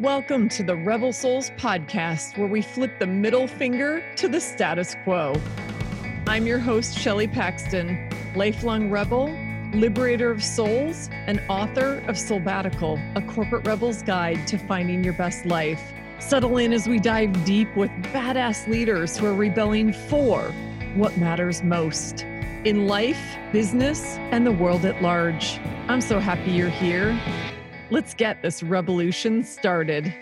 Welcome to the Rebel Souls podcast, where we flip the middle finger to the status quo. I'm your host, Shelley Paxton, lifelong rebel, liberator of souls, and author of Soulbbatical, a corporate rebel's guide to finding your best life. Settle in as we dive deep with badass leaders who are rebelling for what matters most in life, business, and the world at large. I'm so happy you're here. Let's get this revolution started.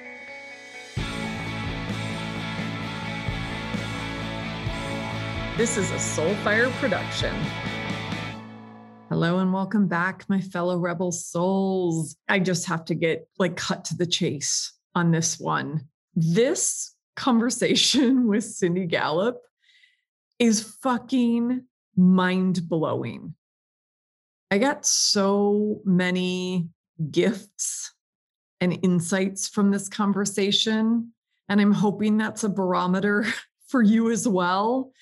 This is a Soulfire production. Hello and welcome back, my fellow rebel souls. I just have to get like cut to the chase on this one. This conversation with Cindy Gallop is fucking mind blowing. I got so many gifts and insights from this conversation. And I'm hoping that's a barometer for you as well.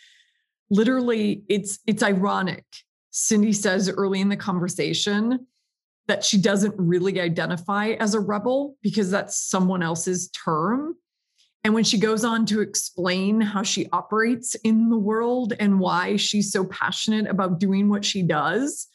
Literally, it's it's ironic. Cindy says early in the conversation that she doesn't really identify as a rebel because that's someone else's term. And when she goes on to explain how she operates in the world and why she's so passionate about doing what she does,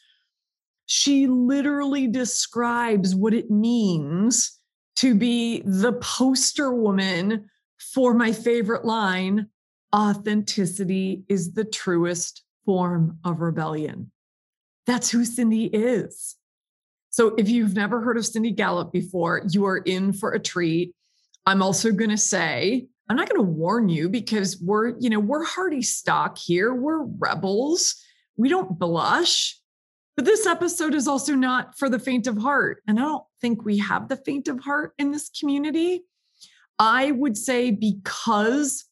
she literally describes what it means to be the poster woman for my favorite line authenticity is the truest form of rebellion. That's who Cindy is. So if you've never heard of Cindy Gallop before, you are in for a treat. I'm also going to say, I'm not going to warn you because we're, you know, we're hardy stock here. We're rebels. We don't blush. But this episode is also not for the faint of heart. And I don't think we have the faint of heart in this community. I would say because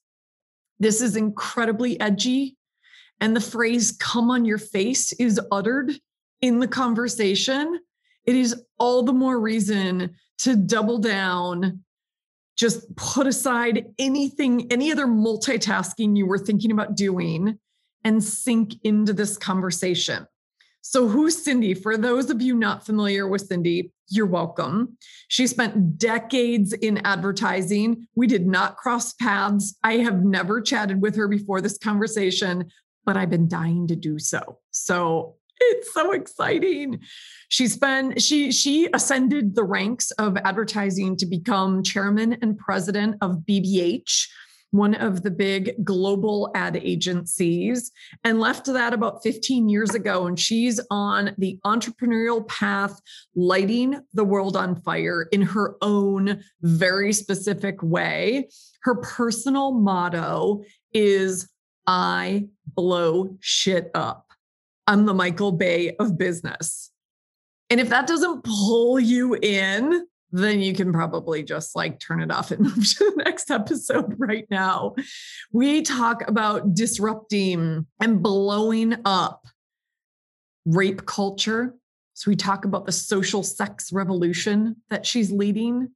this is incredibly edgy and the phrase come on your face is uttered in the conversation, it is all the more reason to double down, just put aside anything, any other multitasking you were thinking about doing and sink into this conversation. So, who's Cindy? For those of you not familiar with Cindy, you're welcome. She spent decades in advertising. We did not cross paths. I have never chatted with her before this conversation, but I've been dying to do so. So, it's so exciting. She's been she she ascended the ranks of advertising to become chairman and president of BBH, one of the big global ad agencies, and left that about 15 years ago. And she's on the entrepreneurial path, lighting the world on fire in her own very specific way. Her personal motto is I blow shit up. I'm the Michael Bay of business. And if that doesn't pull you in, then you can probably just like turn it off and move to the next episode right now. We talk about disrupting and blowing up rape culture. So we talk about the social sex revolution that she's leading.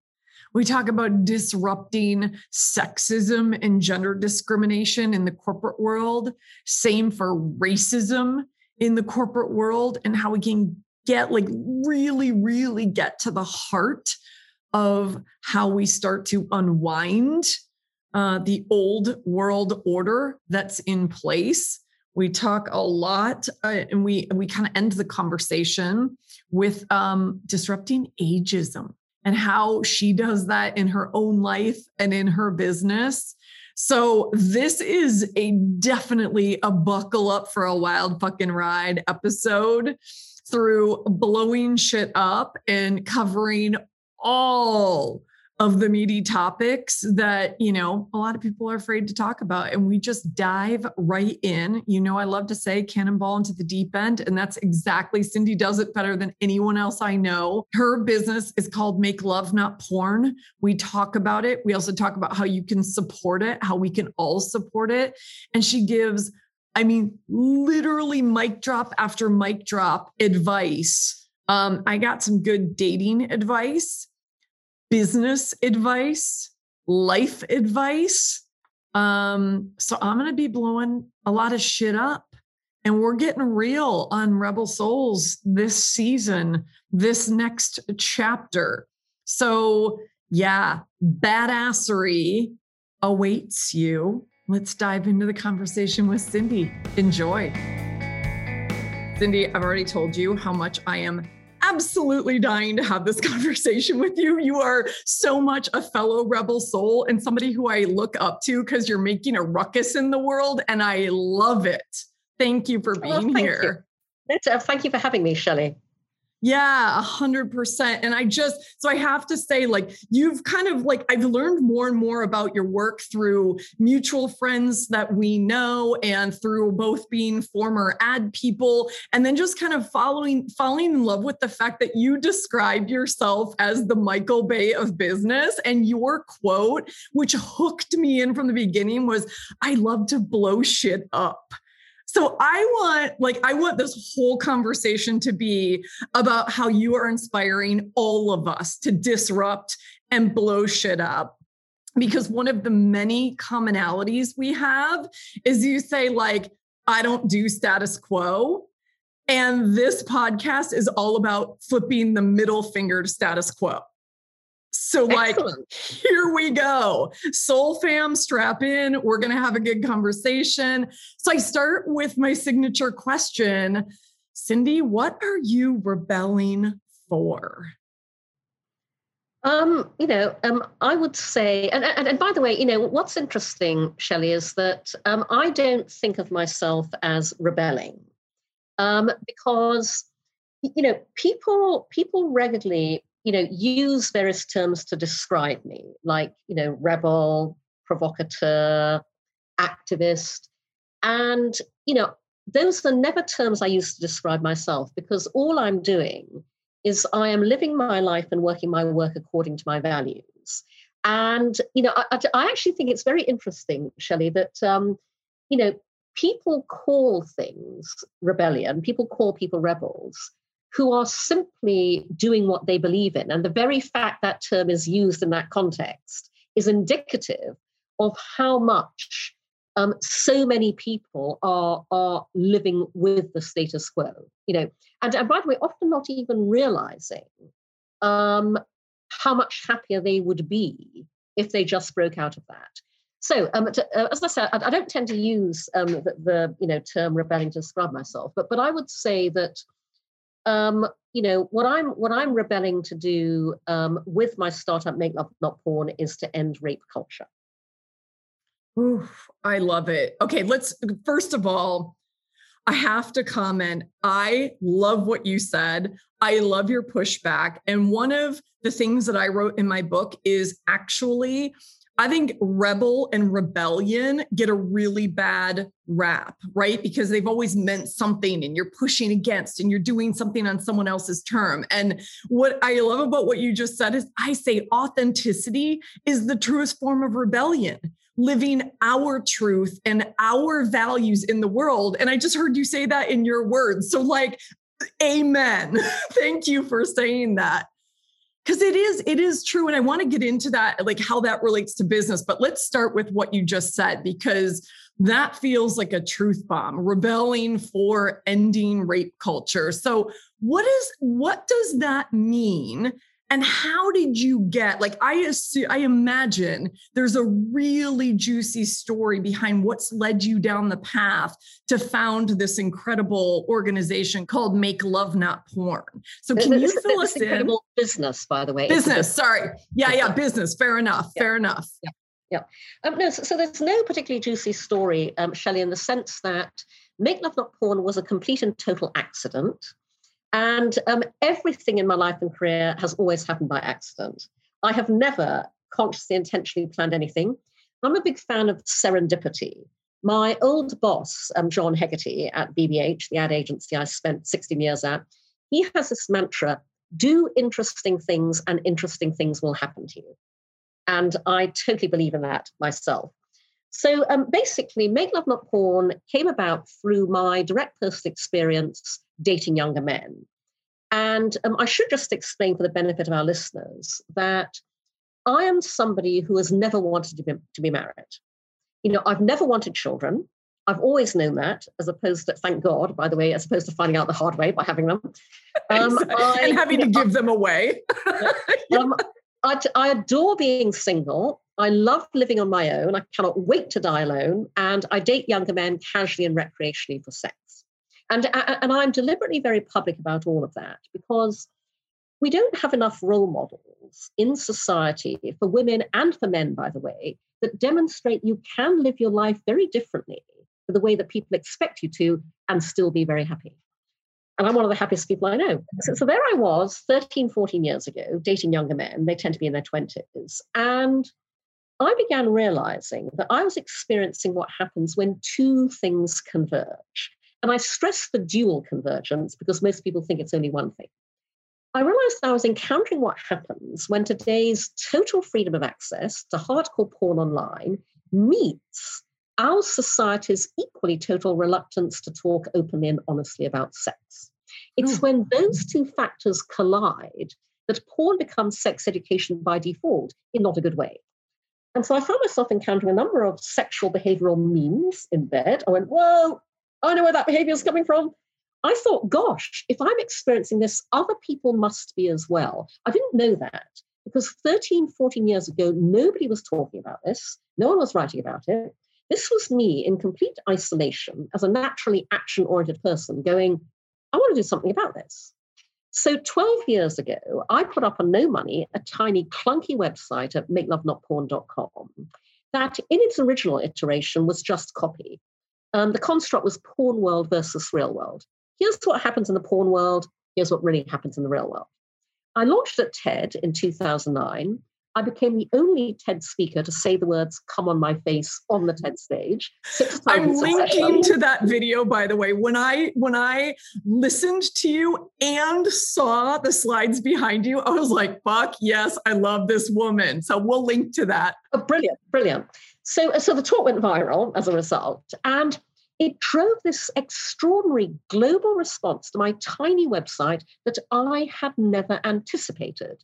We talk about disrupting sexism and gender discrimination in the corporate world. Same for racism in the corporate world and how we can get like really, really get to the heart of how we start to unwind uh, the old world order that's in place. We talk a lot, uh, and we we kind of end the conversation with um, disrupting ageism and how she does that in her own life and in her business. So this is a definitely a buckle up for a wild fucking ride episode through blowing shit up and covering all of the meaty topics that you know a lot of people are afraid to talk about and we just dive right in. You know i love to say cannonball into the deep end and that's exactly cindy does it better than anyone else i know. Her business is called make love not porn. We talk about it. We also talk about how you can support it how we can all support it. And she gives I mean, literally mic drop after mic drop advice. Um, I got some good dating advice, business advice, life advice. Um, so I'm going to be blowing a lot of shit up. And we're getting real on Rebel Souls this season, this next chapter. So Yeah, badassery awaits you. Let's dive into the conversation with Cindy. Enjoy. Cindy, I've already told you how much I am absolutely dying to have this conversation with you. You are so much a fellow rebel soul and somebody who I look up to because you're making a ruckus in the world, and I love it. Thank you for being oh, thank here. You. Uh, thank you for having me, Shelley. Yeah, a hundred percent. And I just, so I have to say, like, you've kind of like, I've learned more and more about your work through mutual friends that we know and through both being former ad people and then just kind of following, falling in love with the fact that you describe yourself as the Michael Bay of business. And your quote, which hooked me in from the beginning, was, I love to blow shit up. So I want like I want this whole conversation to be about how you are inspiring all of us to disrupt and blow shit up. Because one of the many commonalities we have is you say like I don't do status quo. And this podcast is all about flipping the middle finger to status quo. So, like, here we go. Soul fam, strap in. We're going to have a good conversation. So, I start with my signature question Cindy, what are you rebelling for? Um, you know, um, I would say, and, and, and by the way, you know, what's interesting, Shelley, is that um, I don't think of myself as rebelling um, because, you know, people people regularly you know, use various terms to describe me, like, you know, rebel, provocateur, activist. And, you know, those are never terms I use to describe myself because all I'm doing is I am living my life and working my work according to my values. And, you know, I, I actually think it's very interesting, Shelley, that, um, you know, people call things rebellion, people call people rebels, who are simply doing what they believe in. And the very fact that term is used in that context is indicative of how much um, so many people are, are living with the status quo. You know, and, and by the way, often not even realizing um, how much happier they would be if they just broke out of that. So, um, to, uh, as I said, I, I, don't tend to use um, the, the, you know term rebelling to describe myself, but but I would say that um, you know what i'm what i'm rebelling to do um, with my startup make love not porn is to end rape culture. Oof, i love it. Okay let's first of all i have to comment. I love what you said. I love your pushback. And one of the things that i wrote in my book is actually I think rebel and rebellion get a really bad rap, right? Because they've always meant something and you're pushing against and you're doing something on someone else's term. And what I love about what you just said is I say authenticity is the truest form of rebellion living our truth and our values in the world. And I just heard you say that in your words. So, like, amen. Thank you for saying that because it is it is true and i want to get into that like how that relates to business but let's start with what you just said because that feels like a truth bomb rebelling for ending rape culture. So what is what does that mean and how did you get like I assume, I imagine there's a really juicy story behind what's led you down the path to found this incredible organization called Make Love Not Porn. So can you fill us in? It's incredible business, by the way. Business. Sorry. Yeah, yeah. Business. Fair enough. Yeah. Fair enough. Yeah. Yeah. Um, no, so, so, there's no particularly juicy story, um, Shelley, in the sense that Make Love Not Porn was a complete and total accident. And um, everything in my life and career has always happened by accident. I have never consciously, intentionally planned anything. I'm a big fan of serendipity. My old boss, um, John Hegarty at BBH, the ad agency I spent 16 years at, he has this mantra do interesting things and interesting things will happen to you. And I totally believe in that myself. So um, basically, Make Love Not Porn came about through my direct personal experience dating younger men. And um, I should just explain for the benefit of our listeners that I am somebody who has never wanted to be, to be married. You know, I've never wanted children. I've always known that, as opposed to, thank God, by the way, as opposed to finding out the hard way by having them. Um, I, and having to give them away. um, I, I adore being single. I love living on my own. I cannot wait to die alone. And I date younger men casually and recreationally for sex. And, uh, uh, and I'm deliberately very public about all of that because we don't have enough role models in society for women and for men, by the way, that demonstrate you can live your life very differently for the way that people expect you to and still be very happy. And I'm one of the happiest people I know. So, so, there I was 13, 14 years ago, dating younger men. They tend to be in their 20s. And I began realizing that I was experiencing what happens when two things converge. And I stress the dual convergence because most people think it's only one thing. I realized I was encountering what happens when today's total freedom of access to hardcore porn online meets our society's equally total reluctance to talk openly and honestly about sex. It's mm. when those two factors collide that porn becomes sex education by default in not a good way. And so I found myself encountering a number of sexual behavioral memes in bed. I went, whoa, I know where that behavior is coming from. I thought, gosh, if I'm experiencing this, other people must be as well. I didn't know that because 13, 14 years ago, nobody was talking about this. No one was writing about it. This was me in complete isolation as a naturally action oriented person going, I want to do something about this. So 12 years ago, I put up on no money a tiny clunky website at makelovenotporn.com that in its original iteration was just copy. Um, the construct was porn world versus real world. Here's what happens in the porn world. Here's what really happens in the real world. I launched at TED in 2009 I became the only TED speaker to say the words "come on my face" on the TED stage. I'm linking to that video, by the way. When I when I listened to you and saw the slides behind you, I was like, "Fuck yes, I love this woman." So we'll link to that. Oh, brilliant, brilliant. So uh, so the talk went viral as a result, and it drove this extraordinary global response to my tiny website that I had never anticipated.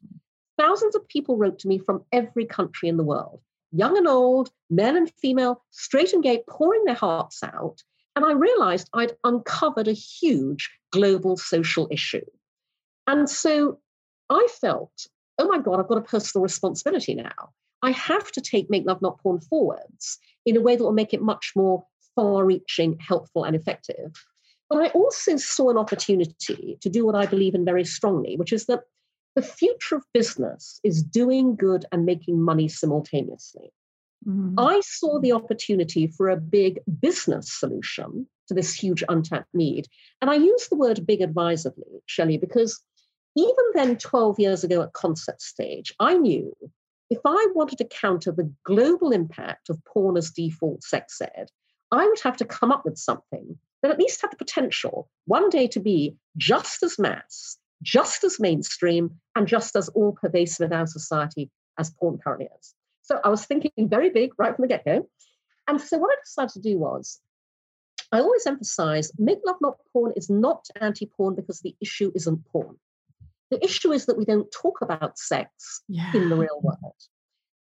Thousands of people wrote to me from every country in the world, young and old, men and female, straight and gay, pouring their hearts out. And I realized I'd uncovered a huge global social issue. And so I felt, oh my God, I've got a personal responsibility now. I have to take Make Love Not Porn forwards in a way that will make it much more far reaching, helpful, and effective. But I also saw an opportunity to do what I believe in very strongly, which is that the future of business is doing good and making money simultaneously. Mm-hmm. I saw the opportunity for a big business solution to this huge untapped need. And I use the word big advisedly, Shelley, because even then, 12 years ago at concept stage, I knew if I wanted to counter the global impact of porn as default sex ed, I would have to come up with something that at least had the potential one day to be just as mass just as mainstream and just as all pervasive in our society as porn currently is. So I was thinking very big right from the get go. And so what I decided to do was I always emphasize make love not porn is not anti porn because the issue isn't porn. The issue is that we don't talk about sex yeah. in the real world.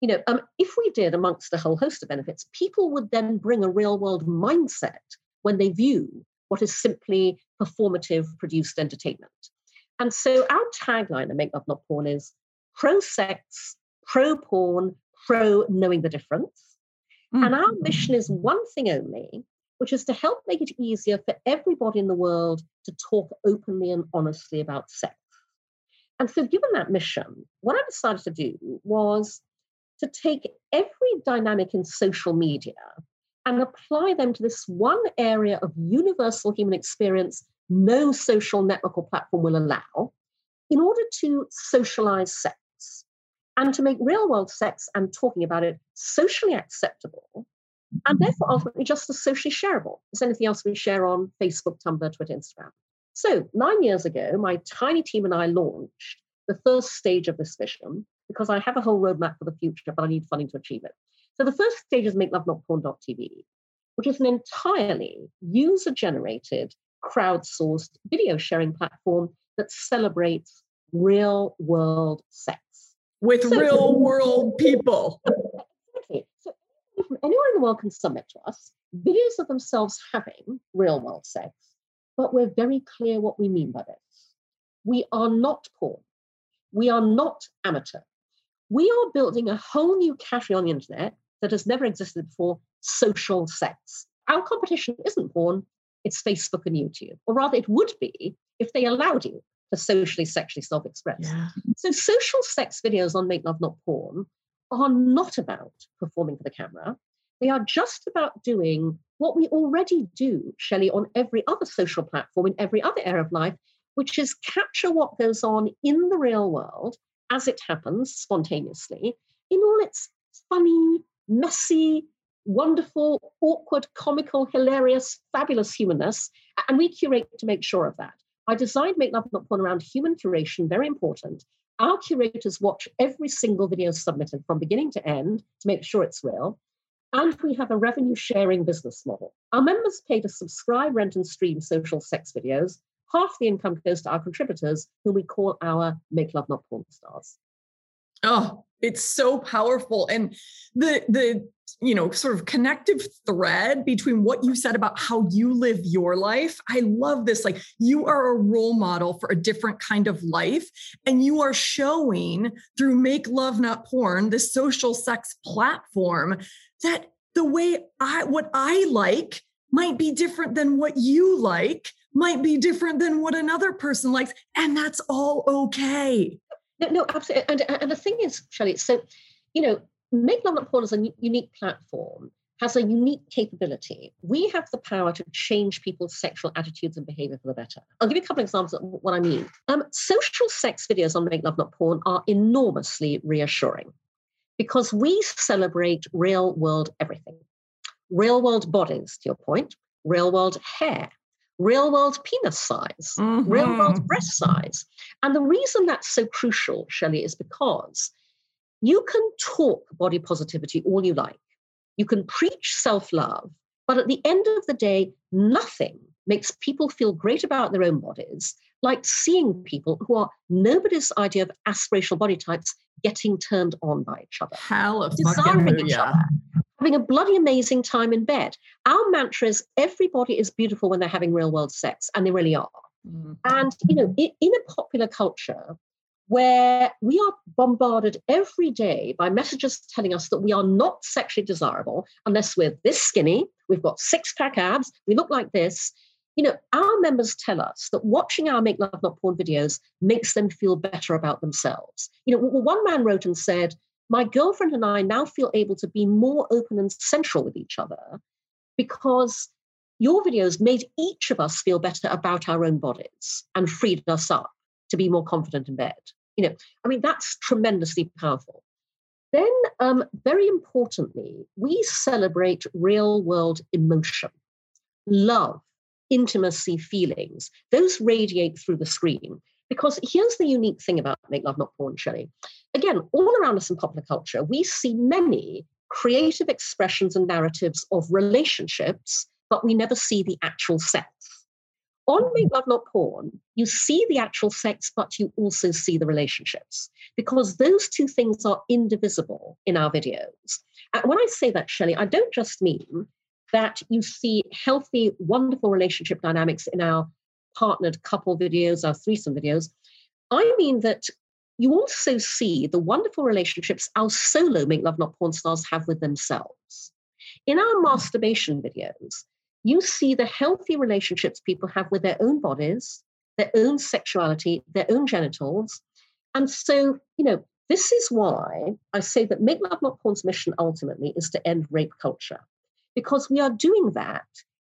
You know, um, if we did amongst a whole host of benefits, people would then bring a real world mindset when they view what is simply performative produced entertainment. And so our tagline at Make Love Not Porn is pro sex, pro porn, pro knowing the difference. Mm-hmm. And our mission is one thing only, which is to help make it easier for everybody in the world to talk openly and honestly about sex. And so, given that mission, what I decided to do was to take every dynamic in social media and apply them to this one area of universal human experience no social network or platform will allow in order to socialize sex and to make real world sex and talking about it socially acceptable and therefore ultimately just as socially shareable as anything else we share on Facebook, Tumblr, Twitter, Instagram. So, nine years ago, my tiny team and I launched the first stage of this vision because I have a whole roadmap for the future, but I need funding to achieve it. So, the first stage is makelovenotporn.tv, which is an entirely user generated crowdsourced video sharing platform that celebrates real world sex. With so, real world people. Exactly. So anywhere in the world can submit to us videos of themselves having real world sex, but we're very clear what we mean by this. We are not porn. We are not amateur. we are building a whole new category on the internet that has never existed before social sex. Our competition isn't porn, it's Facebook and YouTube. Or rather, it would be if they allowed you to socially, sexually self express. Yeah. So, social sex videos on Make Love Not Porn are not about performing for the camera. They are just about doing what we already do, Shelley, on every other social platform in every other area of life, which is capture what goes on in the real world as it happens spontaneously in all its funny, messy, wonderful, awkward, comical, hilarious, fabulous humanness. And we curate to make sure of that. I designed Make Love Not Porn around human curation, very important. Our curators watch every single video submitted from beginning to end to make sure it's real. And we have a revenue sharing business model. Our members pay to subscribe, rent, and stream social sex videos. Half the income goes to our contributors, who we call our Make Love Not Porn stars. Oh, it's so powerful. And the the you know sort of connective thread between what you said about how you live your life i love this like you are a role model for a different kind of life and you are showing through make love not porn this social sex platform that the way i what i like might be different than what you like might be different than what another person likes and that's all okay no, no, absolutely. And, and the thing is, Shelley, so, you know, Make Love Not Porn is a unique platform, has a unique capability. We have the power to change people's sexual attitudes and behavior for the better. I'll give you a couple of examples of what I mean. Um, social sex videos on Make Love Not Porn are enormously reassuring because we celebrate real world everything real world bodies, to your point, real world hair, real world penis size, mm-hmm. real world breast size. And the reason that's so crucial, Shelley, is because you can talk body positivity all you like. You can preach self love, but at the end of the day, nothing makes people feel great about their own bodies like seeing people who are nobody's idea of aspirational body types getting turned on by each other. Hallelujah. each other having a bloody amazing time in bed. Our mantra is everybody is beautiful when they're having real world sex, and they really are. Mm-hmm. And, you know, in, in a popular culture where we are bombarded every day by messages telling us that we are not sexually desirable unless we're this skinny, we've got six pack abs, we look like this. You know, our members tell us that watching our Make Love Not Porn videos makes them feel better about themselves. You know, one man wrote and said, my girlfriend and I now feel able to be more open and central with each other because your videos made each of us feel better about our own bodies and freed us up to be more confident in bed. You know, I mean, that's tremendously powerful. Then, um, very importantly, we celebrate real world emotion, love, intimacy, feelings. Those radiate through the screen. Because here's the unique thing about Make Love Not Porn, Shelley. Again, all around us in popular culture, we see many creative expressions and narratives of relationships, but we never see the actual sex. On. Make Love Not Porn, you see the actual sex, but you also see the relationships because those two things are indivisible in our videos. And when I say that, Shelley, I don't just mean that you see healthy, wonderful relationship dynamics in our partnered couple videos, our threesome videos. I mean that you also see the wonderful relationships our solo Make Love Not Porn stars have with themselves. In our masturbation videos, you see the healthy relationships people have with their own bodies, their own sexuality, their own genitals. And so, you know, this is why I say that Make Love Not Porn's mission ultimately is to end rape culture, because we are doing that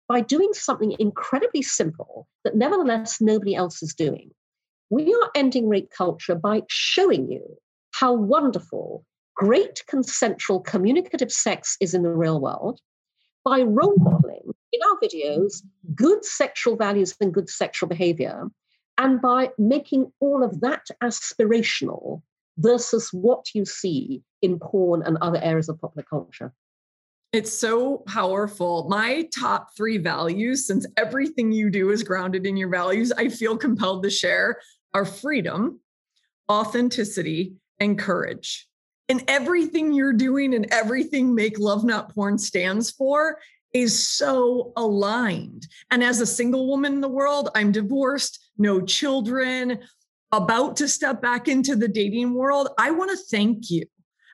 by doing something incredibly simple that nevertheless nobody else is doing. We are ending rape culture by showing you how wonderful, great consensual communicative sex is in the real world, by role modeling in our videos good sexual values and good sexual behavior, and by making all of that aspirational versus what you see in porn and other areas of popular culture. It's so powerful. My top three values, since everything you do is grounded in your values, I feel compelled to share are freedom, authenticity, and courage. And everything you're doing and everything Make Love Not Porn stands for is so aligned. And as a single woman in the world, I'm divorced, no children, about to step back into the dating world, I want to thank you.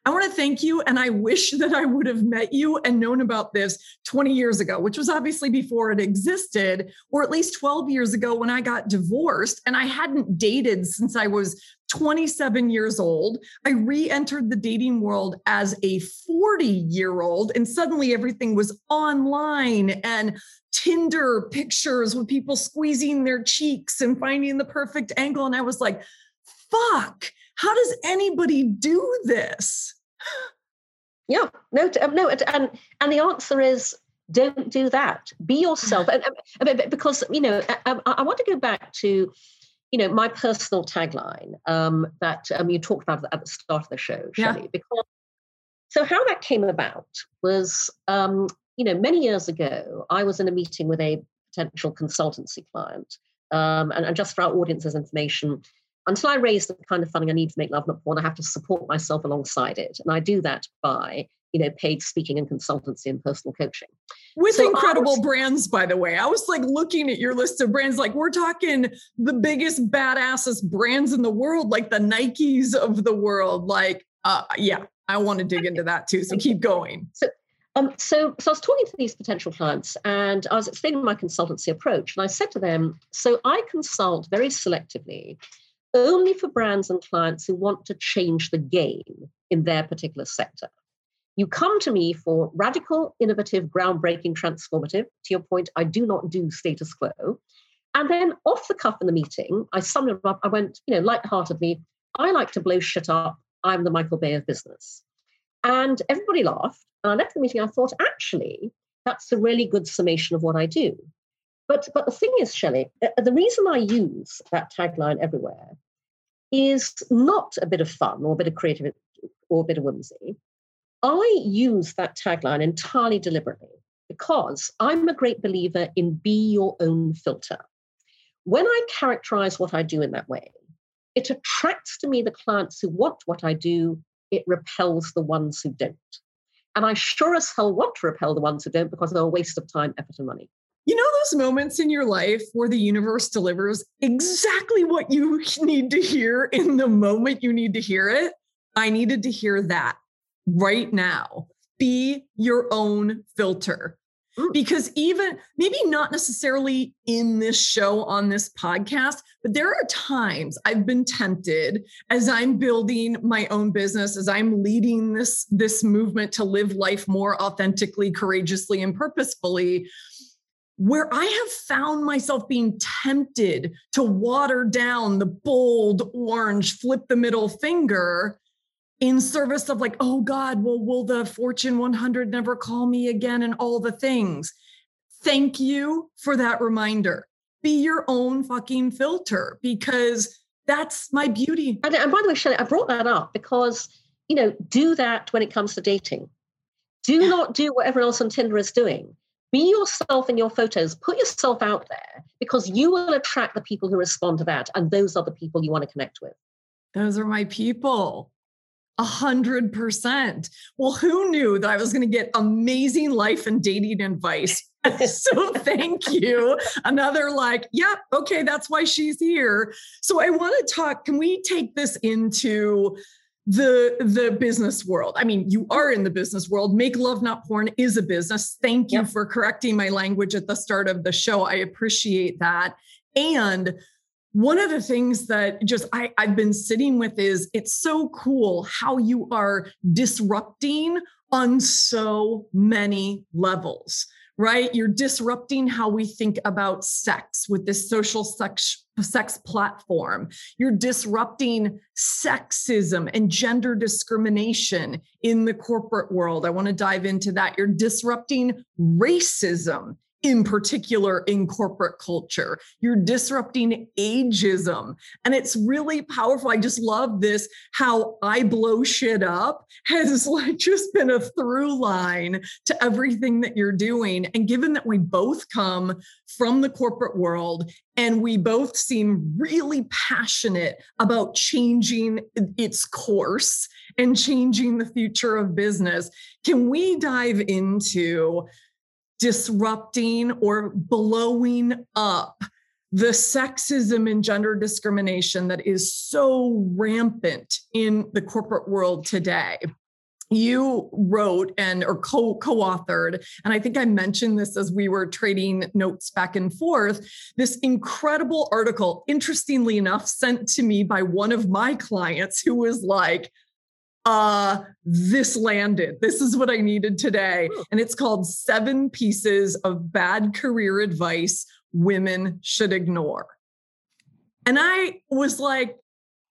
I want to thank you. And I wish that I would have met you and known about this 20 years ago, which was obviously before it existed, or at least 12 years ago when I got divorced and I hadn't dated since I was 27 years old. I re entered the dating world as a 40 year old, and suddenly everything was online and Tinder pictures with people squeezing their cheeks and finding the perfect angle. And I was like, fuck, how does anybody do this? Yeah, no, um, no, and and the answer is don't do that. Be yourself, and, and because you know I, I, want to go back to you know my personal tagline um, that um, you talked about at the start of the show, Shelley. Yeah. Because so how that came about was um, you know many years ago I was in a meeting with a potential consultancy client, um, and, and just for our audience's information, until I raise the kind of funding I need to make love not porn, I have to support myself alongside it. And I do that by, you know, paid speaking and consultancy and personal coaching. With so incredible was, brands, by the way. I was like looking at your list of brands, like we're talking the biggest badassest brands in the world, like the Nikes of the world. Like, uh, yeah, I want to dig into that too. So keep going. So um, so, so I was talking to these potential clients and I was explaining my consultancy approach. And I said to them, so I consult very selectively only for brands and clients who want to change the game in their particular sector. You come to me for radical, innovative, groundbreaking, transformative. To your point, I do not do status quo. And then off the cuff in the meeting, I summed it up. I went, you know, lightheartedly, I like to blow shit up. I'm the Michael Bay of business. And everybody laughed. And I left the meeting. I thought, actually, that's a really good summation of what I do. But, but the thing is, Shelley, uh, the reason I use that tagline everywhere is not a bit of fun or a bit of creative or a bit of whimsy. I use that tagline entirely deliberately because I'm a great believer in be your own filter. When I characterize what I do in that way, it attracts to me the clients who want what I do, it repels the ones who don't. And I sure as hell want to repel the ones who don't because they're a waste of time, effort, and money. Those moments in your life where the universe delivers exactly what you need to hear in the moment you need to hear it? I needed to hear that right now. Be your own filter. Because even maybe not necessarily in this show on this podcast, but there are times I've been tempted as I'm building my own business, as I'm leading this, this movement to live life more authentically, courageously, and purposefully where I have found myself being tempted to water down the bold orange, flip the middle finger in service of like, oh God, well, will the Fortune 100 never call me again and all the things? Thank you for that reminder. Be your own fucking filter because that's my beauty. And, and by the way, Shelley, I brought that up because, you know, do that when it comes to dating. Do not do what everyone else on Tinder is doing be yourself in your photos. Put yourself out there because you will attract the people who respond to that and those are the people you want to connect with. Those are my people. A hundred percent. Well who knew that i was going to get amazing life and dating advice? So thank you. Another like yeah okay that's why she's here. So i want to talk can we take this into the the business world. I mean, you are in the business world. Make love not porn is a business. Thank you yep. for correcting my language at the start of the show. I appreciate that. And one of the things that just I, I've been sitting with is it's so cool how you are disrupting on so many levels right? You're disrupting how we think about sex with this social sex, sex platform. You're disrupting sexism and gender discrimination in the corporate world. I want to dive into that. You're disrupting racism in particular in corporate culture. You're disrupting ageism. And it's really powerful. I just love this how I blow shit up has like just been a through line to everything that you're doing. And given that we both come from the corporate world and we both seem really passionate about changing its course and changing the future of business, can we dive into disrupting or blowing up the sexism and gender discrimination that is so rampant in the corporate world today. You wrote and or co co-authored and i think i mentioned this as we were trading notes back and forth this incredible article interestingly enough sent to me by one of my clients who was like uh this landed this is what i needed today and it's called seven pieces of bad career advice women should ignore and i was like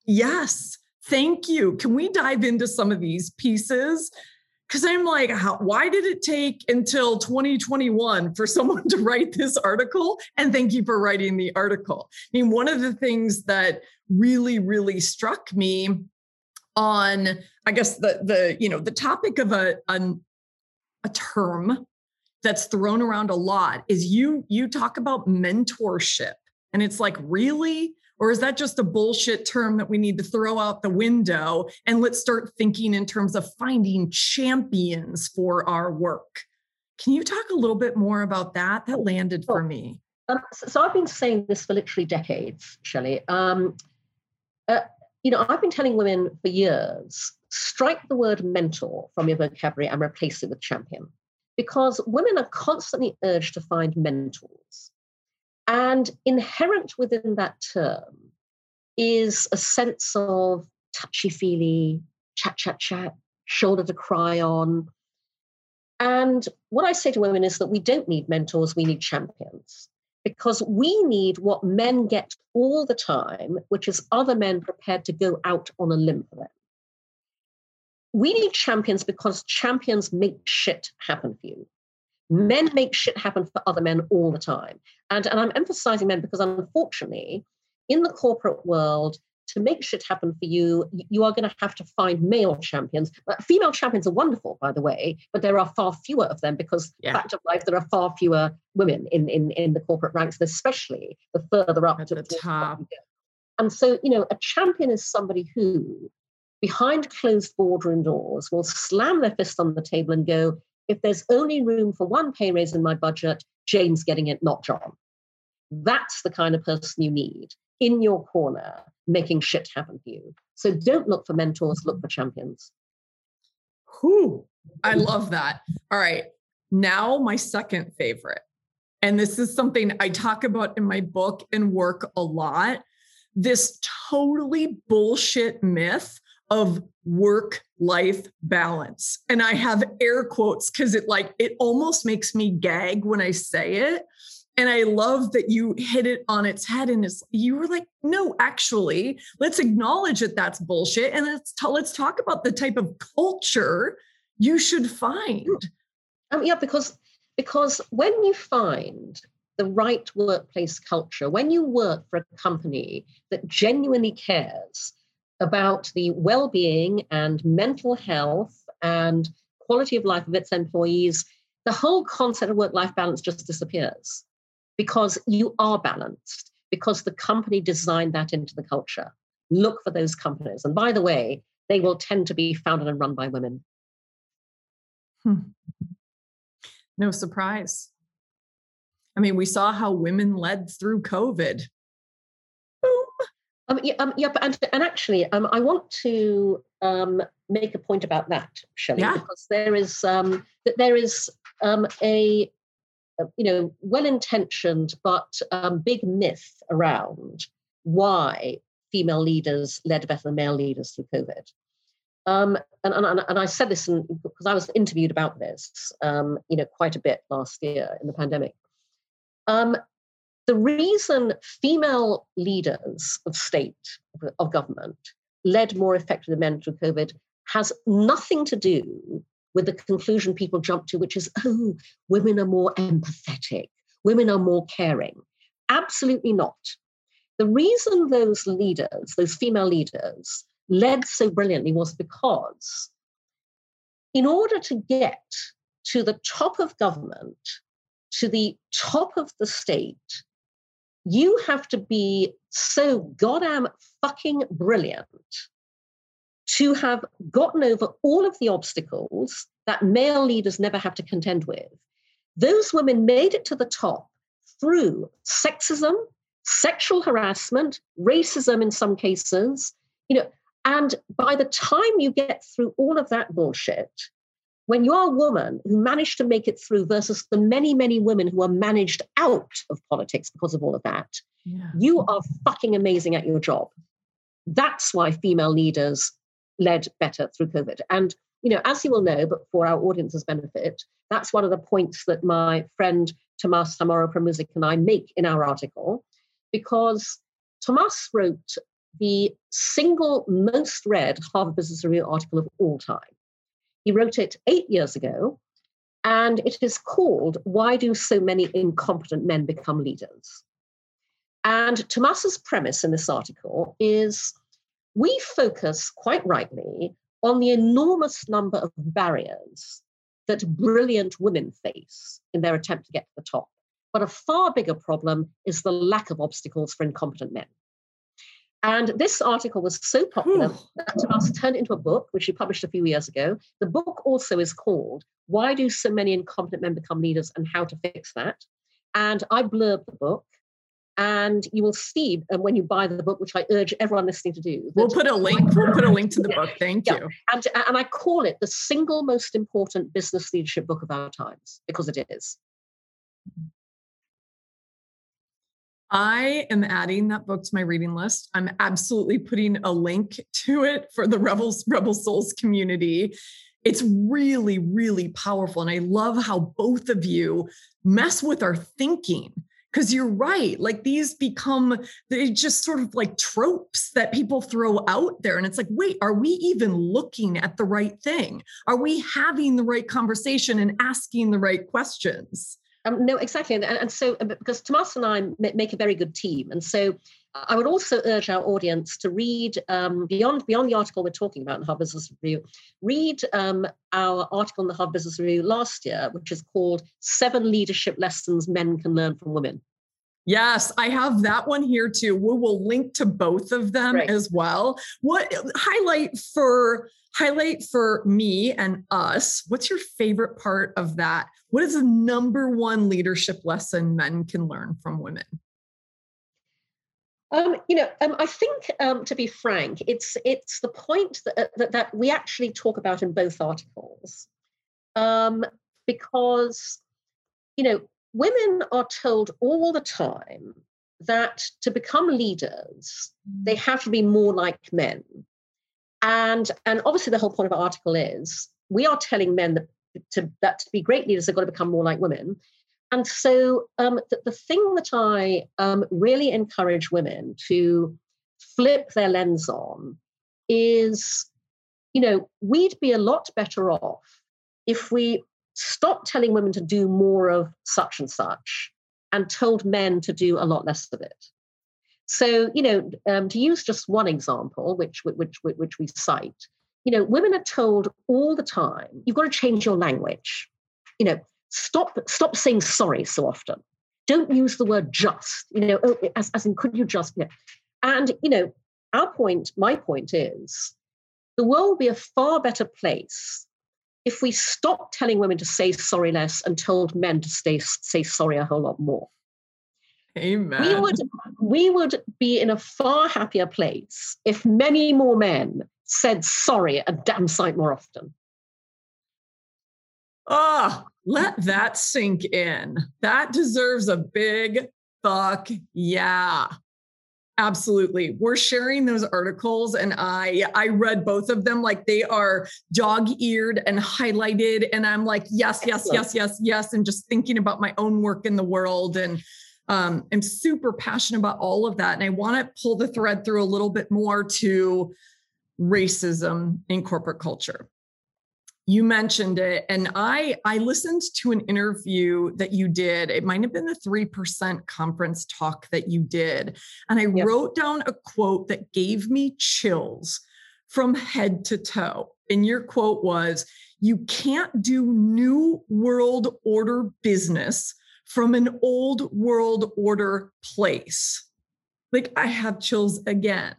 yes Thank you. Can we dive into some of these pieces? Because I'm like, how, why did it take until 2021 for someone to write this article? And thank you for writing the article. I mean, one of the things that really, really struck me on, I guess the the you know the topic of a a, a term that's thrown around a lot is you you talk about mentorship, and it's like really or is that just a bullshit term that we need to throw out the window and let's start thinking in terms of finding champions for our work? Can you talk a little bit more about that? That landed for me. Um, so I've been saying this for literally decades, Shelley. Um, uh, you know, I've been telling women for years strike the word mentor from your vocabulary and replace it with champion because women are constantly urged to find mentors. And inherent within that term is a sense of touchy feely, chat, chat, chat, shoulder to cry on. And what I say to women is that we don't need mentors, we need champions. Because we need what men get all the time, which is other men prepared to go out on a limb for them. We need champions because champions make shit happen for you. Men make shit happen for other men all the time. And, and I'm emphasizing men because unfortunately, in the corporate world, to make shit happen for you, you are going to have to find male champions. Uh, female champions are wonderful, by the way, but there are far fewer of them because, yeah. fact of life, there are far fewer women in, in, in the corporate ranks, especially the further up At to the top. And so, you know, a champion is somebody who, behind closed boardroom doors, will slam their fist on the table and go, if there's only room for one pay raise in my budget, Jane's getting it, not John. That's the kind of person you need in your corner, making shit happen for you. So don't look for mentors, look for champions. Whew, I love that. All right. Now, my second favorite. And this is something I talk about in my book and work a lot. This totally bullshit myth of work life balance. And I have air quotes because it like it almost makes me gag when I say it. And I love that you hit it on its head and it's, you were like, no, actually, let's acknowledge that that's bullshit. And let's, t- let's talk about the type of culture you should find. Um, yeah, because because when you find the right workplace culture, when you work for a company that genuinely cares about the well being and mental health and quality of life of its employees, the whole concept of work life balance just disappears because you are balanced, because the company designed that into the culture. Look for those companies. And by the way, they will tend to be founded and run by women. Hmm. No surprise. I mean, we saw how women led through COVID. Um, yeah, um, yeah, and, and actually, um, I want to um, make a point about that, Shelley, yeah. because there is um, that there is um, a, a you know well-intentioned but um, big myth around why female leaders led better than male leaders through COVID. Um, and, and, and I said this in, because I was interviewed about this, um, you know, quite a bit last year in the pandemic. Um, the reason female leaders of state, of government, led more effectively than men through COVID has nothing to do with the conclusion people jump to, which is, oh, women are more empathetic, women are more caring. Absolutely not. The reason those leaders, those female leaders, led so brilliantly was because in order to get to the top of government, to the top of the state, you have to be so goddamn fucking brilliant to have gotten over all of the obstacles that male leaders never have to contend with. Those women made it to the top through sexism, sexual harassment, racism in some cases, you know, and by the time you get through all of that bullshit, when you're a woman who managed to make it through versus the many, many women who are managed out of politics because of all of that, yeah. you are fucking amazing at your job. That's why female leaders led better through COVID. And, you know, as you will know, but for our audience's benefit, that's one of the points that my friend Tomas Chamorro-Premuzic and I make in our article, because Tomas wrote the single most read Harvard Business Review article of all time. He wrote it eight years ago, and it is called Why Do So Many Incompetent Men Become Leaders? And Tomas's premise in this article is we focus quite rightly on the enormous number of barriers that brilliant women face in their attempt to get to the top. But a far bigger problem is the lack of obstacles for incompetent men. And this article was so popular that Tomas turned it into a book, which he published a few years ago. The book also is called Why Do So Many Incompetent Men Become Leaders and How to Fix That. And I blurb the book. And you will see and when you buy the book, which I urge everyone listening to do. We'll put a link. We'll put a link to the book. Thank yeah. you. And, and I call it the single most important business leadership book of our times because it is. I am adding that book to my reading list. I'm absolutely putting a link to it for the Rebels Rebel Souls community. It's really, really powerful. And I love how both of you mess with our thinking. Because you're right, like these become they just sort of like tropes that people throw out there. And it's like, wait, are we even looking at the right thing? Are we having the right conversation and asking the right questions? Um, no, exactly. And, and so, uh, because Tomas and I make a very good team. And so I would also urge our audience to read um, beyond beyond the article we're talking about in the Harvard Business Review, read um, our article in the Harvard Business Review last year, which is called Seven Leadership Lessons Men Can Learn from Women. Yes, I have that one here too. We will link to both of them right. as well. What highlight for highlight for me and us? What's your favorite part of that? What is the number one leadership lesson men can learn from women? Um, you know, um, I think, um, to be frank, it's it's the point that, uh, that, that we actually talk about in both articles, um, because you know women are told all the time that to become leaders, they mm. have to be more like men. And, and obviously, the whole point of our article is we are telling men that to, that to be great leaders, they've got to become more like women. And so, um, the, the, thing that I um, really encourage women to flip their lens on is, you know, we'd be a lot better off if we stop telling women to do more of such and such and told men to do a lot less of it. So, you know, um, to use just one example, which, which, which, which we cite, you know, women are told all the time, you've got to change your language. You know, stop, stop saying sorry so often. Don't use the word just, you know, oh, as, as in, could you just, you know. And, you know, our point, my point is the world will be a far better place if we stop telling women to say sorry less and told men to stay, say sorry a whole lot more. Amen. We would, we would be in a far happier place if many more men said sorry a damn sight more often. Ah, oh, let that sink in. That deserves a big fuck yeah. Absolutely. We're sharing those articles and I I read both of them like they are dog-eared and highlighted and I'm like yes, yes, yes, yes, yes and just thinking about my own work in the world and um I'm super passionate about all of that and I want to pull the thread through a little bit more to racism in corporate culture you mentioned it and i i listened to an interview that you did. It might have been the 3% conference talk that you did and i yep. wrote down a quote that gave me chills from head to toe and your quote was you can't do new world order business from an old world order place. Like i have chills again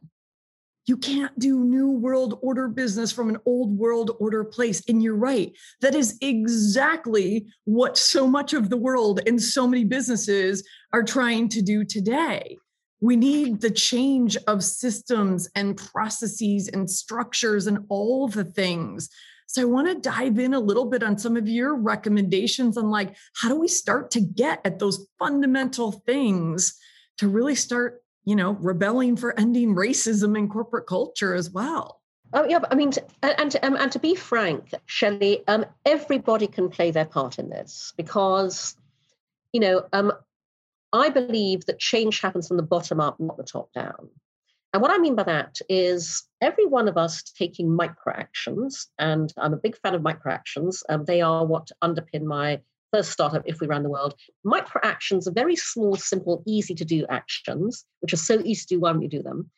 you can't do new world order business from an old world order place. And you're right. That is exactly what so much of the world and so many businesses are trying to do today. We need the change of systems and processes and structures and all the things. So I want to dive in a little bit on some of your recommendations on like how do we start to get at those fundamental things to really start, you know, rebelling for ending racism in corporate culture as well. Oh yeah, I mean, and um, and to be frank, Shelley, um, everybody can play their part in this because, you know, um, I believe that change happens from the bottom up, not the top down. And what I mean by that is every one of us taking micro actions, and I'm a big fan of micro actions. Um, they are what underpin my first startup, If We Ran the World. Micro actions are very small, simple, easy to do actions, which are so easy to do why don't you do them.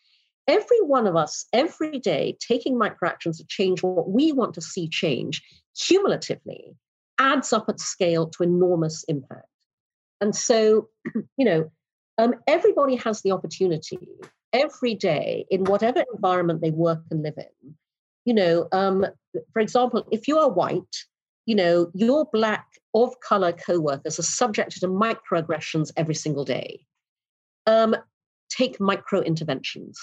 Every one of us, every day, taking micro actions to change what we want to see change cumulatively adds up at scale to enormous impact. And so, you know, um, everybody has the opportunity every day in whatever environment they work and live in. You know, um, for example, if you are white, you know, your black of color co-workers are subjected to microaggressions every single day. Um, take micro interventions.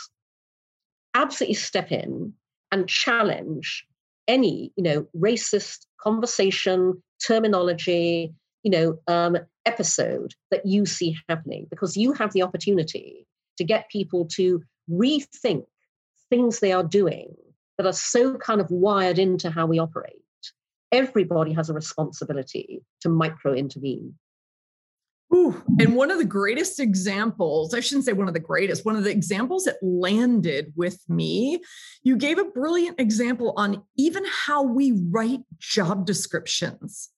Absolutely step in and challenge any, you know, racist conversation, terminology, you know, um, episode that you see happening because you have the opportunity to get people to rethink things they are doing that are so kind of wired into how we operate. Everybody has a responsibility to micro intervene. Ooh, and one of the greatest examples, I shouldn't say one of the greatest, one of the examples that landed with me, you gave a brilliant example on even how we write job descriptions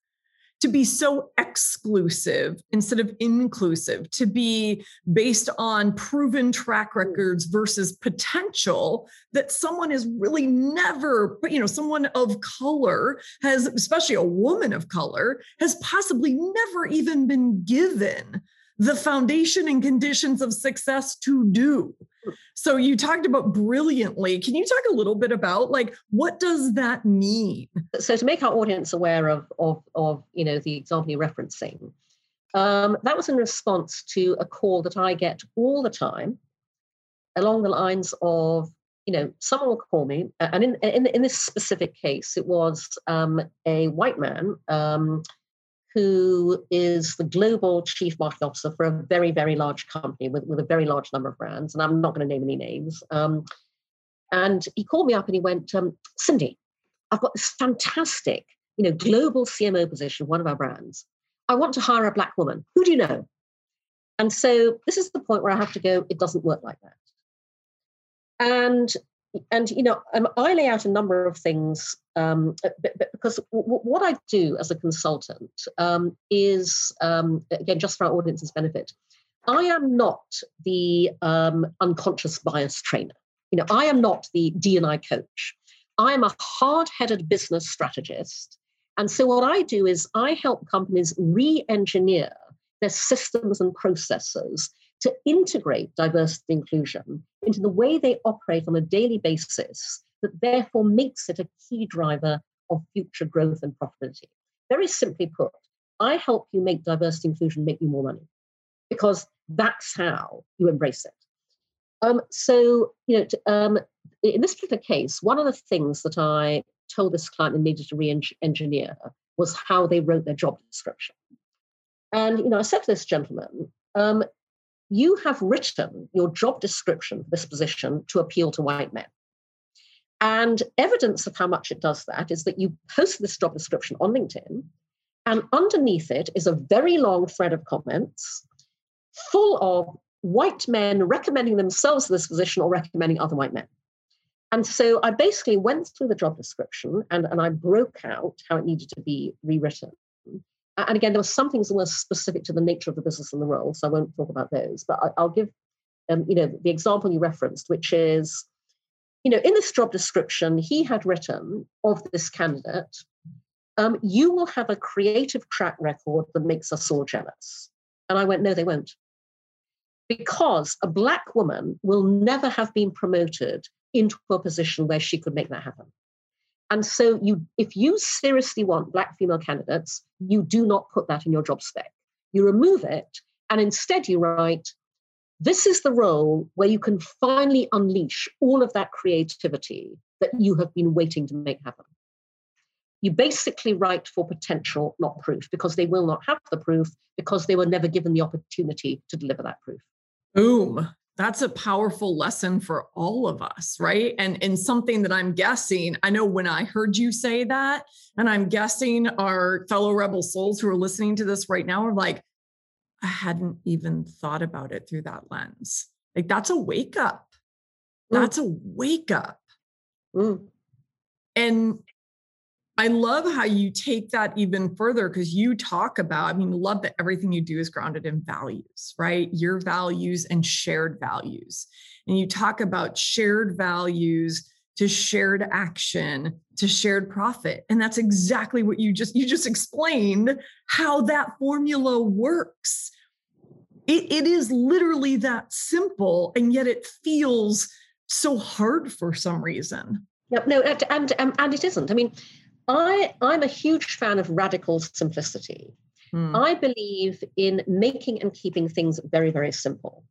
to be so exclusive instead of inclusive, to be based on proven track hmm. records versus potential that someone is really never, you know, someone of color has, especially a woman of color, has possibly never even been given the foundation and conditions of success to do. So you talked about brilliantly. Can you talk a little bit about like what does that mean? So to make our audience aware of of, of you know the example you're referencing, um, that was in response to a call that I get all the time, along the lines of you know someone will call me, and in in, in this specific case, it was um, a white man. Um, who is the global chief marketing officer for a very, very large company with, with a very large number of brands. And I'm not going to name any names. Um, and he called me up and he went, um, Cindy, I've got this fantastic, you know, global CMO position, one of our brands. I want to hire a black woman. Who do you know? And so this is the point where I have to go, it doesn't work like that. And and you know um, i lay out a number of things um, but, but because w- what i do as a consultant um, is um, again just for our audience's benefit i am not the um, unconscious bias trainer. You know i am not the d&i coach. I am a hard-headed business strategist. And so what i do is i help companies re-engineer their systems and processes to integrate diversity inclusion into the way they operate on a daily basis that therefore makes it a key driver of future growth and profitability. Very simply put, I help you make diversity inclusion make you more money because that's how you embrace it. Um, so, you know, um, in this particular case, one of the things that I told this client they needed to re-engineer was how they wrote their job description. And you know, I said to this gentleman, um, you have written your job description for this position to appeal to white men. And evidence of how much it does that is that you post this job description on LinkedIn, and underneath it is a very long thread of comments full of white men recommending themselves for this position or recommending other white men. And so I basically went through the job description and, and I broke out how it needed to be rewritten and again, there were some things that were specific to the nature of the business and the role, so I won't talk about those. But I, will give, um, you know, the example you referenced, which is, you know, in this job description, he had written of this candidate, um, "You will have a creative track record that makes us all jealous." And I went, "No, they won't." Because a black woman will never have been promoted into a position where she could make that happen. And so you if you seriously want black female candidates, you do not put that in your job spec. You remove it and instead you write this is the role where you can finally unleash all of that creativity that you have been waiting to make happen. You basically write for potential, not proof, because they will not have the proof because they were never given the opportunity to deliver that proof. Boom. That's a powerful lesson for all of us, right? And and something that I'm guessing, I know when I heard you say that, and I'm guessing our fellow rebel souls who are listening to this right now are like, I hadn't even thought about it through that lens. Like that's a wake up. Mm. That's a wake up. Mm. And I love how you take that even further because you talk about, I mean, love that everything you do is grounded in values, right? Your values and shared values. And you talk about shared values to shared action to shared profit and that's exactly what you just you just explained how that formula works it, it is literally that simple and yet it feels so hard for some reason Yep. No, and, and and it isn't. I mean, I I'm a huge fan of radical simplicity. Hmm. I believe in making and keeping things very very simple.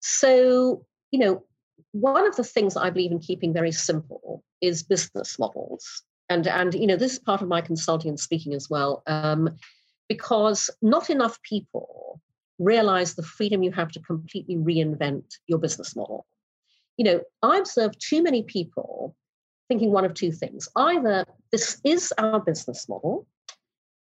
So you know, one of the things I believe in keeping very simple is business models, and and you know this is part of my consulting and speaking as well, um, because not enough people realize the freedom you have to completely reinvent your business model. You know, I observe too many people thinking one of two things. Either this is our business model,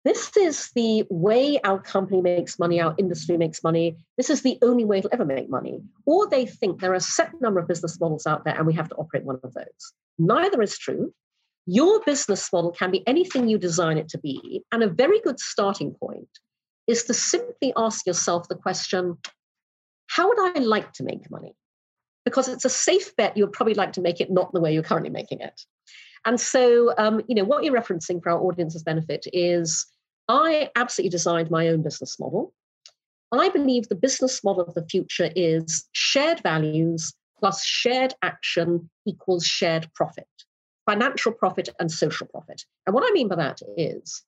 this is the way our company makes money, our industry makes money, this is the only way it'll ever make money. Or they think there are a set number of business models out there and we have to operate one of those. Neither is true. Your business model can be anything you design it to be. And a very good starting point is to simply ask yourself the question how would I like to make money? Because it's a safe bet you would probably like to make it not the way you're currently making it. And so, um, you know, what you're referencing for our audience's benefit is I absolutely designed my own business model. I believe the business model of the future is shared values plus shared action equals shared profit, financial profit and social profit. And what I mean by that is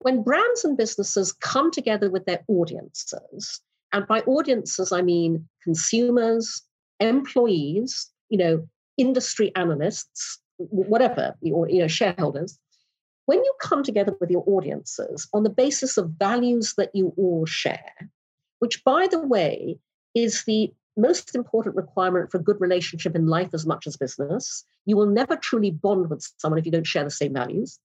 when brands and businesses come together with their audiences, and by audiences, I mean consumers, employees, you know, industry analysts, whatever, or you know, shareholders, when you come together with your audiences on the basis of values that you all share, which by the way is the most important requirement for a good relationship in life as much as business. You will never truly bond with someone if you don't share the same values.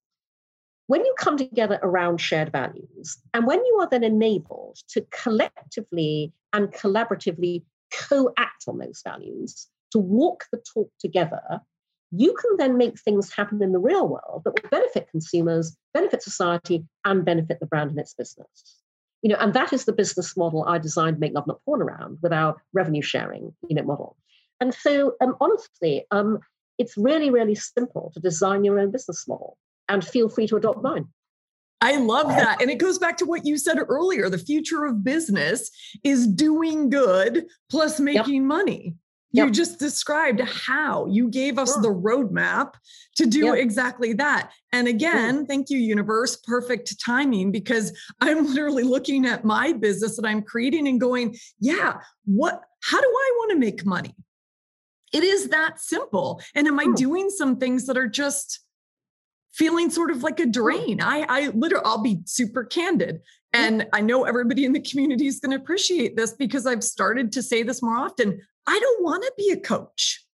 When you come together around shared values, and when you are then enabled to collectively and collaboratively co act on those values, to walk the talk together, you can then make things happen in the real world that will benefit consumers, benefit society, and benefit the brand and its business. You know, and that is the business model I designed Make Love Not Porn around with our revenue sharing you know, model. And so, um, honestly, um, it's really, really simple to design your own business model and feel free to adopt mine. I love that. And it goes back to what you said earlier the future of business is doing good plus making yep. money. You yep. just described how you gave us sure. the roadmap to do yep. exactly that. And again, thank you, universe. Perfect timing because I'm literally looking at my business that I'm creating and going, yeah, what, how do I want to make money? It is that simple. And am I doing some things that are just feeling sort of like a drain. I, I literally, I'll be super candid. And I know everybody in the community is going to appreciate this because I've started to say this more often. I don't want to be a coach.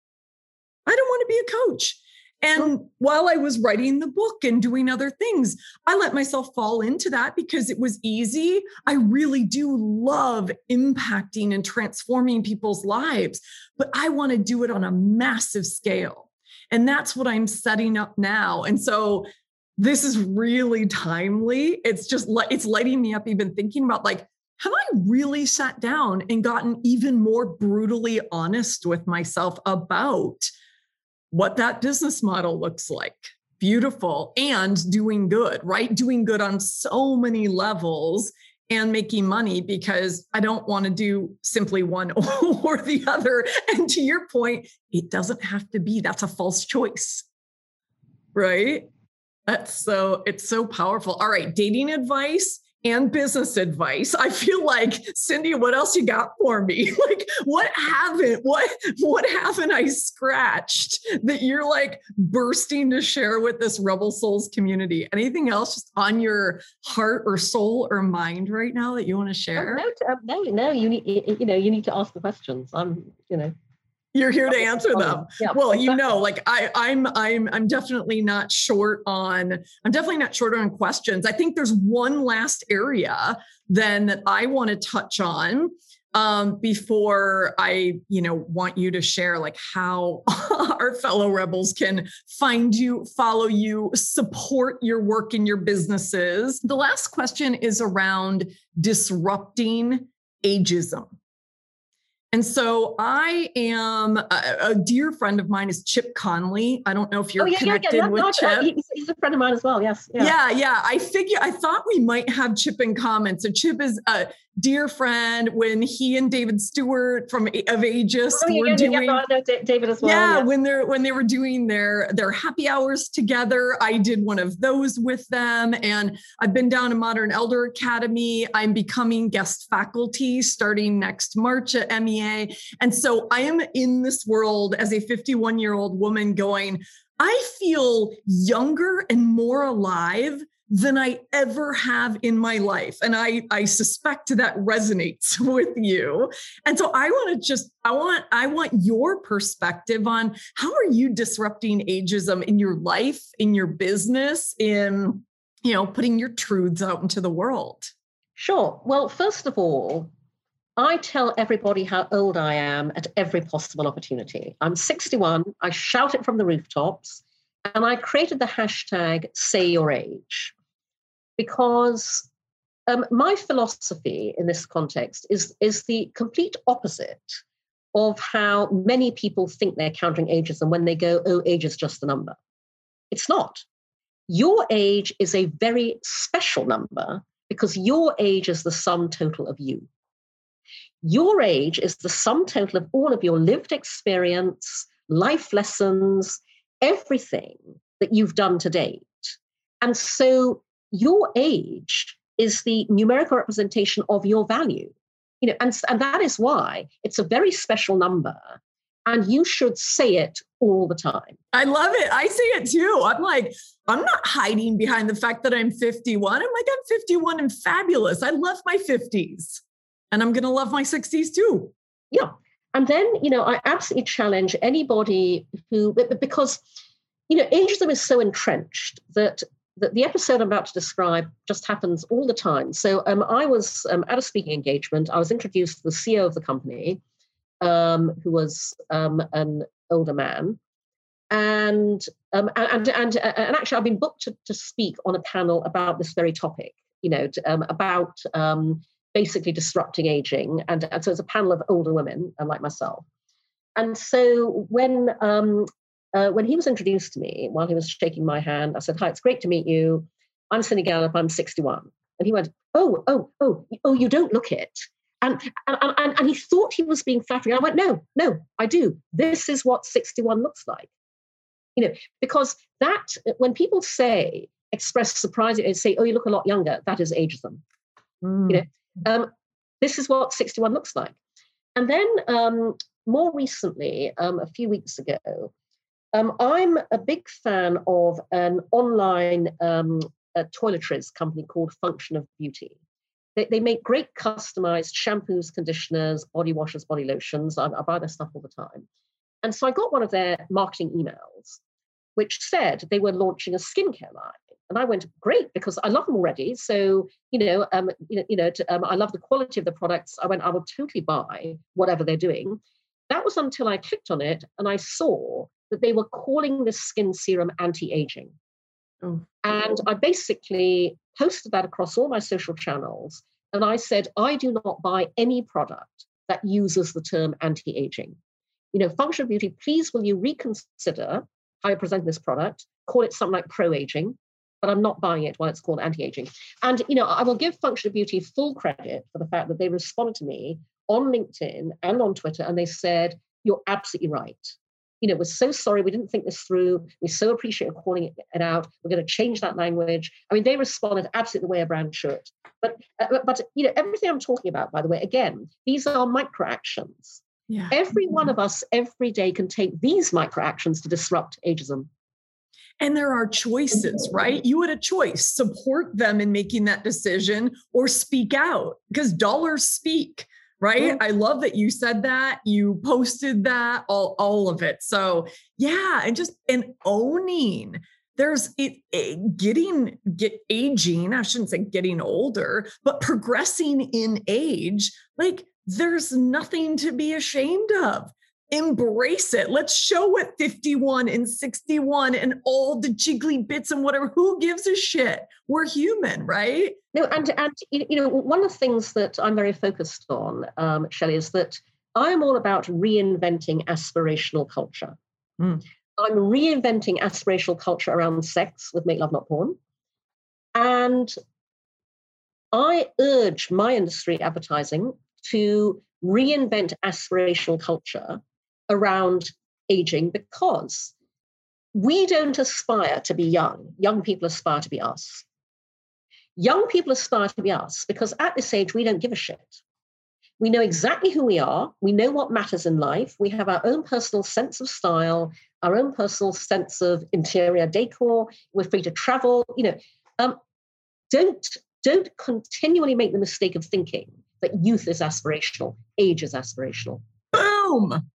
I don't want to be a coach. And while I was writing the book and doing other things, I let myself fall into that because it was easy. I really do love impacting and transforming people's lives, but I want to do it on a massive scale. And that's what I'm setting up now. And so this is really timely. It's just it's lighting me up even thinking about like have I really sat down and gotten even more brutally honest with myself about what that business model looks like? Beautiful and doing good, right? Doing good on so many levels and making money because I don't want to do simply one or the other. And to your point, it doesn't have to be. That's a false choice. Right? That's so it's so powerful. All right, dating advice and business advice. I feel like Cindy, what else you got for me? like what haven't what what haven't I scratched that you're like bursting to share with this Rebel Souls community? Anything else just on your heart or soul or mind right now that you want to oh, share? No, no, no, you need you know, you need to ask the questions. I'm, you know, you're here to answer them yeah, well you know like i i'm i'm i'm definitely not short on i'm definitely not short on questions i think there's one last area then that i want to touch on um, before I, you know, want you to share like how our fellow rebels can find you, follow you, support your work in your businesses. The last question is around disrupting ageism. And so I am a, a, dear friend of mine is Chip Conley. I don't know if you're oh, yeah, connected yeah, yeah. with no, Chip. Oh, he's, he's, a friend of mine as well. Yes. Yeah. yeah, yeah. I figure I thought we might have Chip in common. So Chip is a dear friend when he and David Stewart from of Ageist oh, were doing yeah, no, David as well. Yeah, yeah, when they're when they were doing their their happy hours together, I did one of those with them, and I've been down to Modern Elder Academy. I'm becoming guest faculty starting next March at MEA, and so I am in this world as a 51 year old woman going. I feel younger and more alive than I ever have in my life. And I, I suspect that resonates with you. And so I want to just, I want, I want your perspective on how are you disrupting ageism in your life, in your business, in, you know, putting your truths out into the world? Sure. Well, first of all, I tell everybody how old I am at every possible opportunity. I'm 61. I shout it from the rooftops. And I created the hashtag say your age because um, my philosophy in this context is, is the complete opposite of how many people think they're counting countering and when they go, oh, age is just a number. It's not. Your age is a very special number because your age is the sum total of you. Your age is the sum total of all of your lived experience, life lessons, everything that you've done to date. And so your age is the numerical representation of your value. You know and, and that is why it's a very special number and you should say it all the time. I love it. I say it too. I'm like i'm not hiding behind the fact that i'm 51 i'm like i'm 51 and fabulous. I love my 50s and i'm going to love my 60s too. Yeah. And then you know i absolutely challenge anybody who because you know ageism is so entrenched that the, the episode I'm about to describe just happens all the time. So um, I was um, at a speaking engagement. I was introduced to the CEO of the company, um, who was um, an older man. And, um, and, and, and actually, I've been booked to, to speak on a panel about this very topic, you know, to, um, about basically disrupting aging. And, and so it's a panel of older women, like myself. And so when um, uh, when he was introduced to me, while he was shaking my hand, I said, Hi, it's great to meet you. I'm Cindy Gallop, I'm 61. And he went, Oh, oh, oh, oh, you don't look it. And, and, and, and he thought he was being flattering. I went, No, no, I do. This is what 61 looks like. You know, because that, when people say, express surprise and say, Oh, you look a lot younger, that is ageism. Mm. You know, um, this is what 61 looks like. And then um, more recently, um, a few weeks ago, um, I'm a big fan of an online um, toiletries company called Function of Beauty. They, they, make great customized shampoos, conditioners, body washes, body lotions. I, I buy their stuff all the time. And so I got one of their marketing emails, which said they were launching a skincare line. And I went, great, because I love them already. So, you know, um, you know, you know to, um, I love the quality of the products. I went, I will totally buy whatever they're doing. That was until I clicked on it and I saw that they were calling this skin serum anti aging. Oh. And I basically posted that across all my social channels. And I said, I do not buy any product that uses the term anti aging. You know, Function of Beauty, please will you reconsider how you present this product, call it something like pro aging, but I'm not buying it while it's called anti aging. And, you know, I will give Function of Beauty full credit for the fact that they responded to me on LinkedIn and on Twitter and they said, You're absolutely right you know, we're so sorry, we didn't think this through. We so appreciate calling it out. We're going to change that language. I mean, they responded absolutely the way a brand should. But, uh, but you know, everything I'm talking about, by the way, again, these are micro actions. Yeah. Every one of us every day can take these micro actions to disrupt ageism. And there are choices, right? You had a choice support them in making that decision or speak out because dollars speak right? I love that you said that you posted that all all of it. So yeah and just and owning there's it, it, getting get aging i shouldn't say getting older but progressing in age like there's nothing to be ashamed of embrace it. Let's show what 51 and 61 and all the jiggly bits and whatever. Who gives a shit? We're human, right? No, and and you know, one of the things that I'm very focused on, um, Shelley, is that I'm all about reinventing aspirational culture. Mm. I'm reinventing aspirational culture around sex with Make Love Not Porn. And I urge my industry advertising to reinvent aspirational culture around aging because we don't aspire to be young. Young people aspire to be us. Young people aspire to be us because at this age, we don't give a shit. We know exactly who we are. We know what matters in life. We have our own personal sense of style, our own personal sense of interior decor. We're free to travel. You know, um, don't don't continually make the mistake of thinking that youth is aspirational, age is aspirational. Boom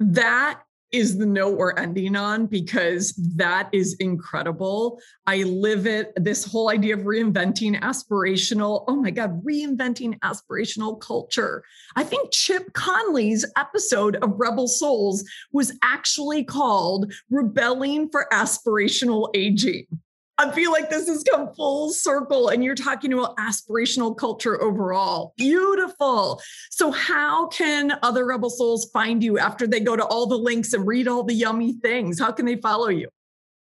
that is the note we're ending on because that is incredible. I live it. This whole idea of reinventing aspirational, oh my God, reinventing aspirational culture. I think Chip Conley's episode of Rebel Souls was actually called Rebelling for Aspirational Aging. I feel like this has come full circle and you're talking about aspirational culture overall. Beautiful. So, how can other Rebel Souls find you after they go to all the links and read all the yummy things? How can they follow you?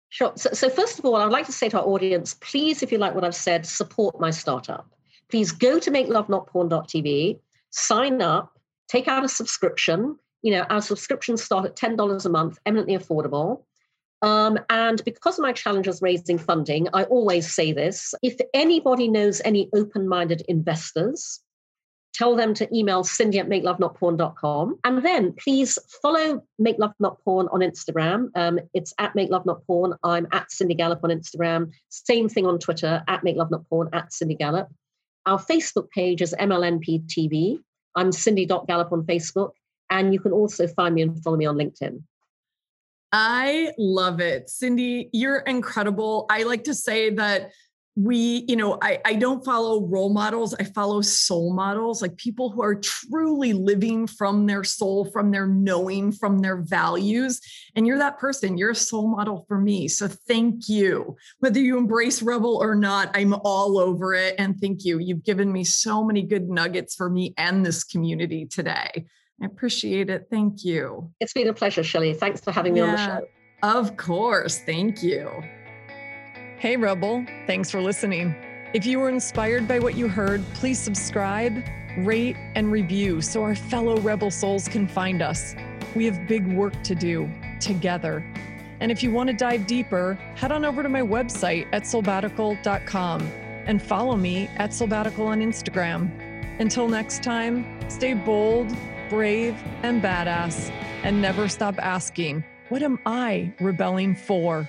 Sure. So, so first of all, I'd like to say to our audience please, if you like what I've said, support my startup. Please go to makelovenotporn.tv, sign up, take out a subscription. You know, our subscriptions start at $10 a month, eminently affordable. Um, and because my challenges raising funding, I always say this if anybody knows any open minded investors, tell them to email cindy at makelovenotporn.com. And then please follow Make Love Not Porn on Instagram. Um, it's at Make Love Not Porn. I'm at Cindy Gallop on Instagram. Same thing on Twitter, at Make Love Not Porn, at Cindy Gallop. Our Facebook page is MLNP TV. I'm Cindy.Gallop on Facebook. And you can also find me and follow me on LinkedIn. I love it. Cindy, you're incredible. I like to say that we, you know, I, I don't follow role models, I follow soul models, like people who are truly living from their soul, from their knowing, from their values. And you're that person, you're a soul model for me. So thank you. Whether you embrace Rebel or not, I'm all over it. And thank you. You've given me so many good nuggets for me and this community today. I appreciate it. Thank you. It's been a pleasure, Shelley. Thanks for having me yeah, on the show. Of course. Thank you. Hey, Rebel. Thanks for listening. If you were inspired by what you heard, please subscribe, rate, and review so our fellow Rebel souls can find us. We have big work to do together. And if you want to dive deeper, head on over to my website at soulbbatical.com and follow me at soulbbatical on Instagram. Until next time, stay bold brave and badass, and never stop asking, What am I rebelling for?